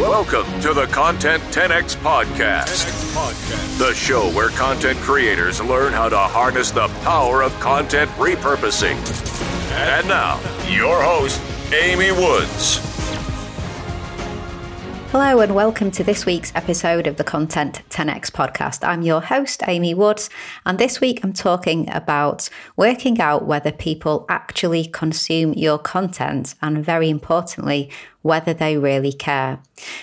Welcome to the Content 10X Podcast, the show where content creators learn how to harness the power of content repurposing. And now, your host, Amy Woods. Hello, and welcome to this week's episode of the Content 10x podcast. I'm your host, Amy Woods, and this week I'm talking about working out whether people actually consume your content and, very importantly, whether they really care.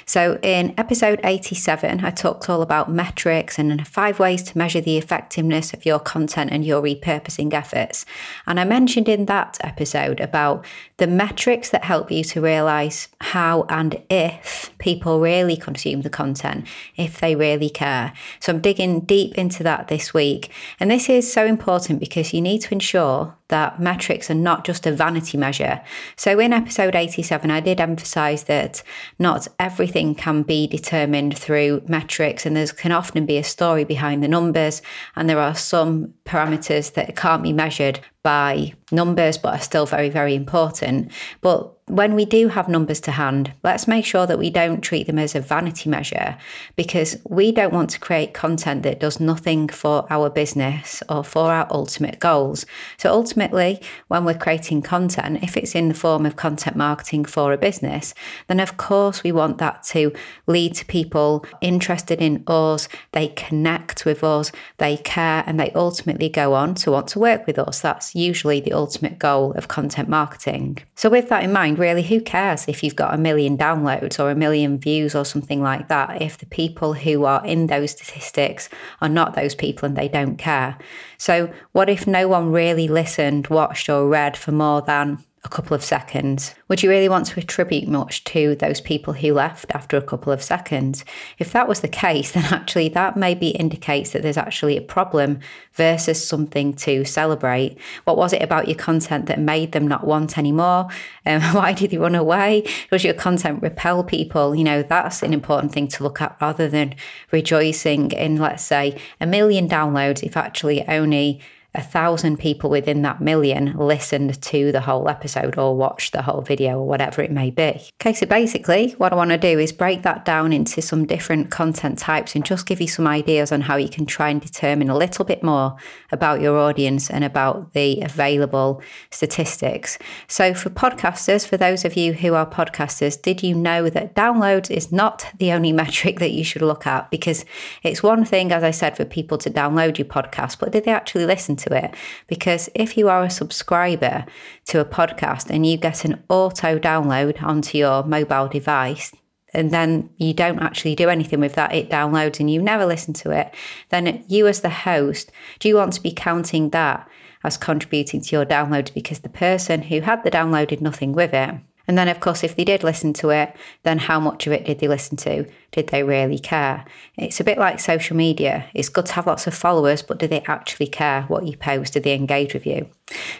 So, in episode 87, I talked all about metrics and five ways to measure the effectiveness of your content and your repurposing efforts. And I mentioned in that episode about the metrics that help you to realize how and if people really consume the content, if they really care. So, I'm digging deep into that this week. And this is so important because you need to ensure that metrics are not just a vanity measure. So, in episode 87, I did emphasize that not everything can be determined through metrics, and there can often be a story behind the numbers, and there are some parameters that can't be measured by numbers but are still very, very important. But when we do have numbers to hand, let's make sure that we don't treat them as a vanity measure because we don't want to create content that does nothing for our business or for our ultimate goals. So, ultimately, when we're creating content, if it's in the form of content marketing for a business, then of course we want that to lead to people interested in us, they connect with us, they care, and they ultimately go on to want to work with us. That's usually the ultimate goal of content marketing. So, with that in mind, really, who cares if you've got a million downloads or a million views or something like that if the people who are in those statistics are not those people and they don't care? So, what if no one really listened, watched, or read for more than a couple of seconds? Would you really want to attribute much to those people who left after a couple of seconds? If that was the case, then actually that maybe indicates that there's actually a problem versus something to celebrate. What was it about your content that made them not want anymore? Um, why did they run away? Does your content repel people? You know, that's an important thing to look at rather than rejoicing in, let's say, a million downloads if actually only a thousand people within that million listened to the whole episode or watched the whole video or whatever it may be. Okay, so basically, what I want to do is break that down into some different content types and just give you some ideas on how you can try and determine a little bit more about your audience and about the available statistics. So, for podcasters, for those of you who are podcasters, did you know that downloads is not the only metric that you should look at? Because it's one thing, as I said, for people to download your podcast, but did they actually listen to it. Because if you are a subscriber to a podcast and you get an auto download onto your mobile device, and then you don't actually do anything with that, it downloads and you never listen to it, then you as the host, do you want to be counting that as contributing to your downloads because the person who had the download did nothing with it? And then, of course, if they did listen to it, then how much of it did they listen to? Did they really care? It's a bit like social media. It's good to have lots of followers, but do they actually care what you post? Do they engage with you?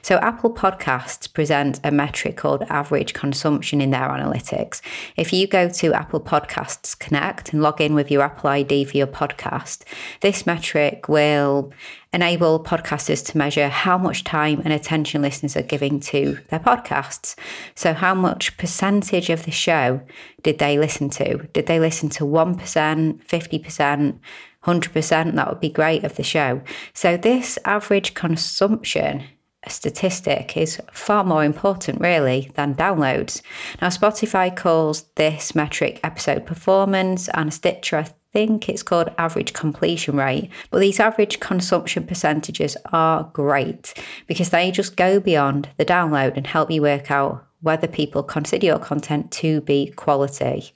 So, Apple Podcasts present a metric called average consumption in their analytics. If you go to Apple Podcasts Connect and log in with your Apple ID for your podcast, this metric will enable podcasters to measure how much time and attention listeners are giving to their podcasts. So, how much percentage of the show did they listen to? Did they listen to 1%, 50%? 100%, that would be great of the show. So, this average consumption statistic is far more important, really, than downloads. Now, Spotify calls this metric episode performance, and Stitcher, think it's called average completion rate. But these average consumption percentages are great because they just go beyond the download and help you work out whether people consider your content to be quality.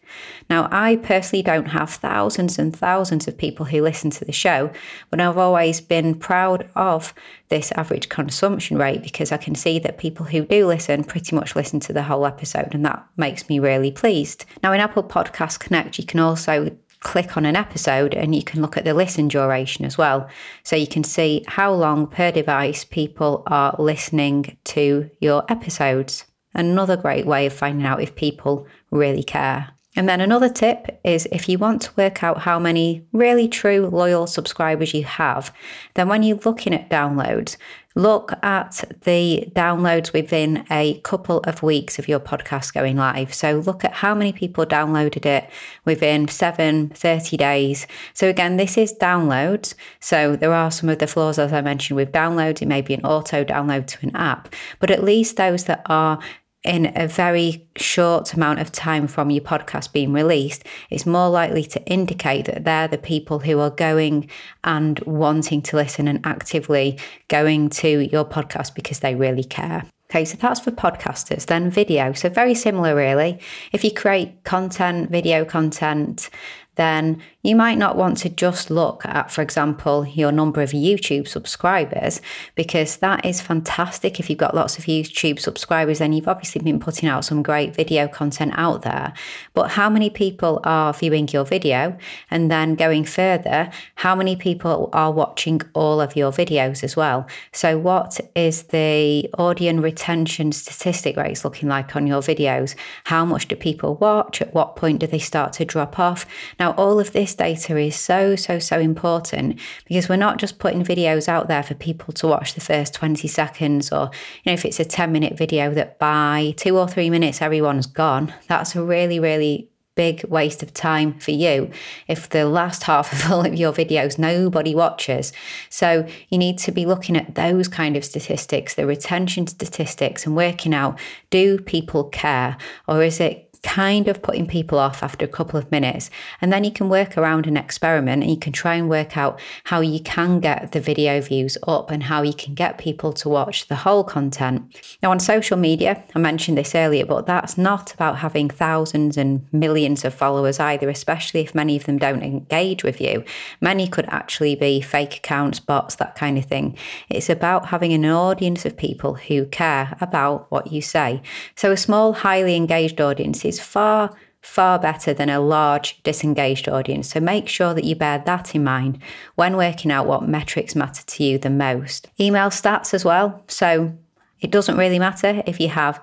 Now, I personally don't have thousands and thousands of people who listen to the show, but I've always been proud of this average consumption rate because I can see that people who do listen pretty much listen to the whole episode, and that makes me really pleased. Now, in Apple Podcast Connect, you can also click on an episode and you can look at the listen duration as well. So you can see how long per device people are listening to your episodes. Another great way of finding out if people really care. And then another tip is if you want to work out how many really true loyal subscribers you have, then when you're looking at downloads, look at the downloads within a couple of weeks of your podcast going live. So look at how many people downloaded it within seven, 30 days. So again, this is downloads. So there are some of the flaws, as I mentioned, with downloads. It may be an auto download to an app, but at least those that are in a very short amount of time from your podcast being released, it's more likely to indicate that they're the people who are going and wanting to listen and actively going to your podcast because they really care. Okay, so that's for podcasters. Then video. So, very similar, really. If you create content, video content, then you might not want to just look at, for example, your number of YouTube subscribers, because that is fantastic. If you've got lots of YouTube subscribers, then you've obviously been putting out some great video content out there. But how many people are viewing your video? And then going further, how many people are watching all of your videos as well? So, what is the audience retention statistic rates looking like on your videos? How much do people watch? At what point do they start to drop off? Now, all of this data is so, so, so important because we're not just putting videos out there for people to watch the first 20 seconds or, you know, if it's a 10 minute video that by two or three minutes everyone's gone, that's a really, really big waste of time for you if the last half of all of your videos nobody watches. So you need to be looking at those kind of statistics, the retention statistics, and working out do people care or is it kind of putting people off after a couple of minutes. And then you can work around an experiment and you can try and work out how you can get the video views up and how you can get people to watch the whole content. Now, on social media, I mentioned this earlier, but that's not about having thousands and millions of followers either, especially if many of them don't engage with you. Many could actually be fake accounts, bots, that kind of thing. It's about having an audience of people who care about what you say. So, a small, highly engaged audience is far, far better than a large, disengaged audience. So make sure that you bear that in mind when working out what metrics matter to you the most. Email stats as well. So it doesn't really matter if you have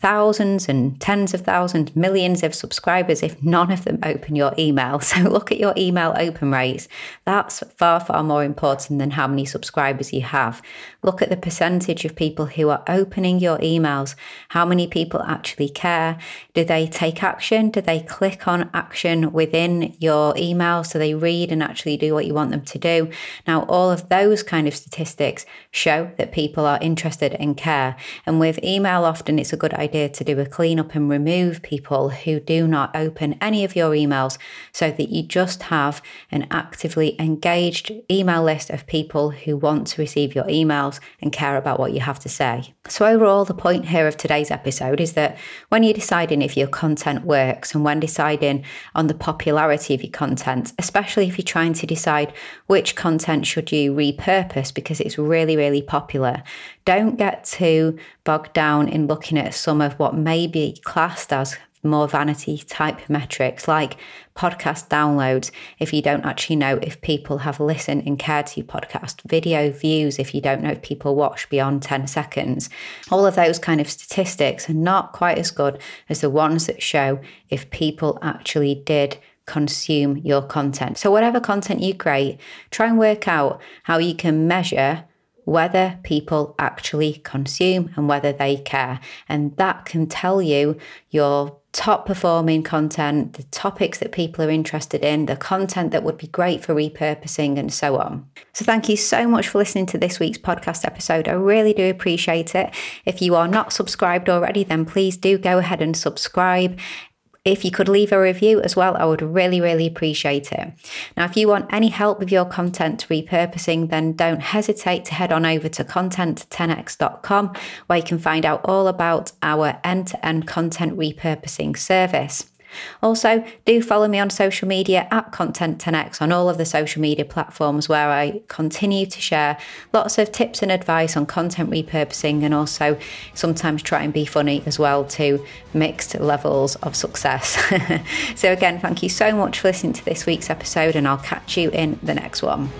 thousands and tens of thousands, millions of subscribers if none of them open your email. So look at your email open rates. That's far, far more important than how many subscribers you have. Look at the percentage of people who are opening your emails. How many people actually care? Do they take action? Do they click on action within your email so they read and actually do what you want them to do? Now, all of those kind of statistics show that people are interested and care. And with email, often it's a good idea idea to do a cleanup and remove people who do not open any of your emails so that you just have an actively engaged email list of people who want to receive your emails and care about what you have to say. So, overall, the point here of today's episode is that when you're deciding if your content works and when deciding on the popularity of your content, especially if you're trying to decide which content should you repurpose because it's really, really popular, don't get too bogged down in looking at some of what may be classed as more vanity type metrics like podcast downloads if you don't actually know if people have listened and cared to your podcast, video views if you don't know if people watch beyond 10 seconds. All of those kind of statistics are not quite as good as the ones that show if people actually did consume your content. So, whatever content you create, try and work out how you can measure whether people actually consume and whether they care. And that can tell you your top performing content, the topics that people are interested in, the content that would be great for repurposing, and so on. So, thank you so much for listening to this week's podcast episode. I really do appreciate it. If you are not subscribed already, then please do go ahead and subscribe. If you could leave a review as well, I would really, really appreciate it. Now, if you want any help with your content repurposing, then don't hesitate to head on over to content10x.com where you can find out all about our end to end content repurposing service. Also, do follow me on social media at Content10x on all of the social media platforms where I continue to share lots of tips and advice on content repurposing and also sometimes try and be funny as well to mixed levels of success. so, again, thank you so much for listening to this week's episode, and I'll catch you in the next one.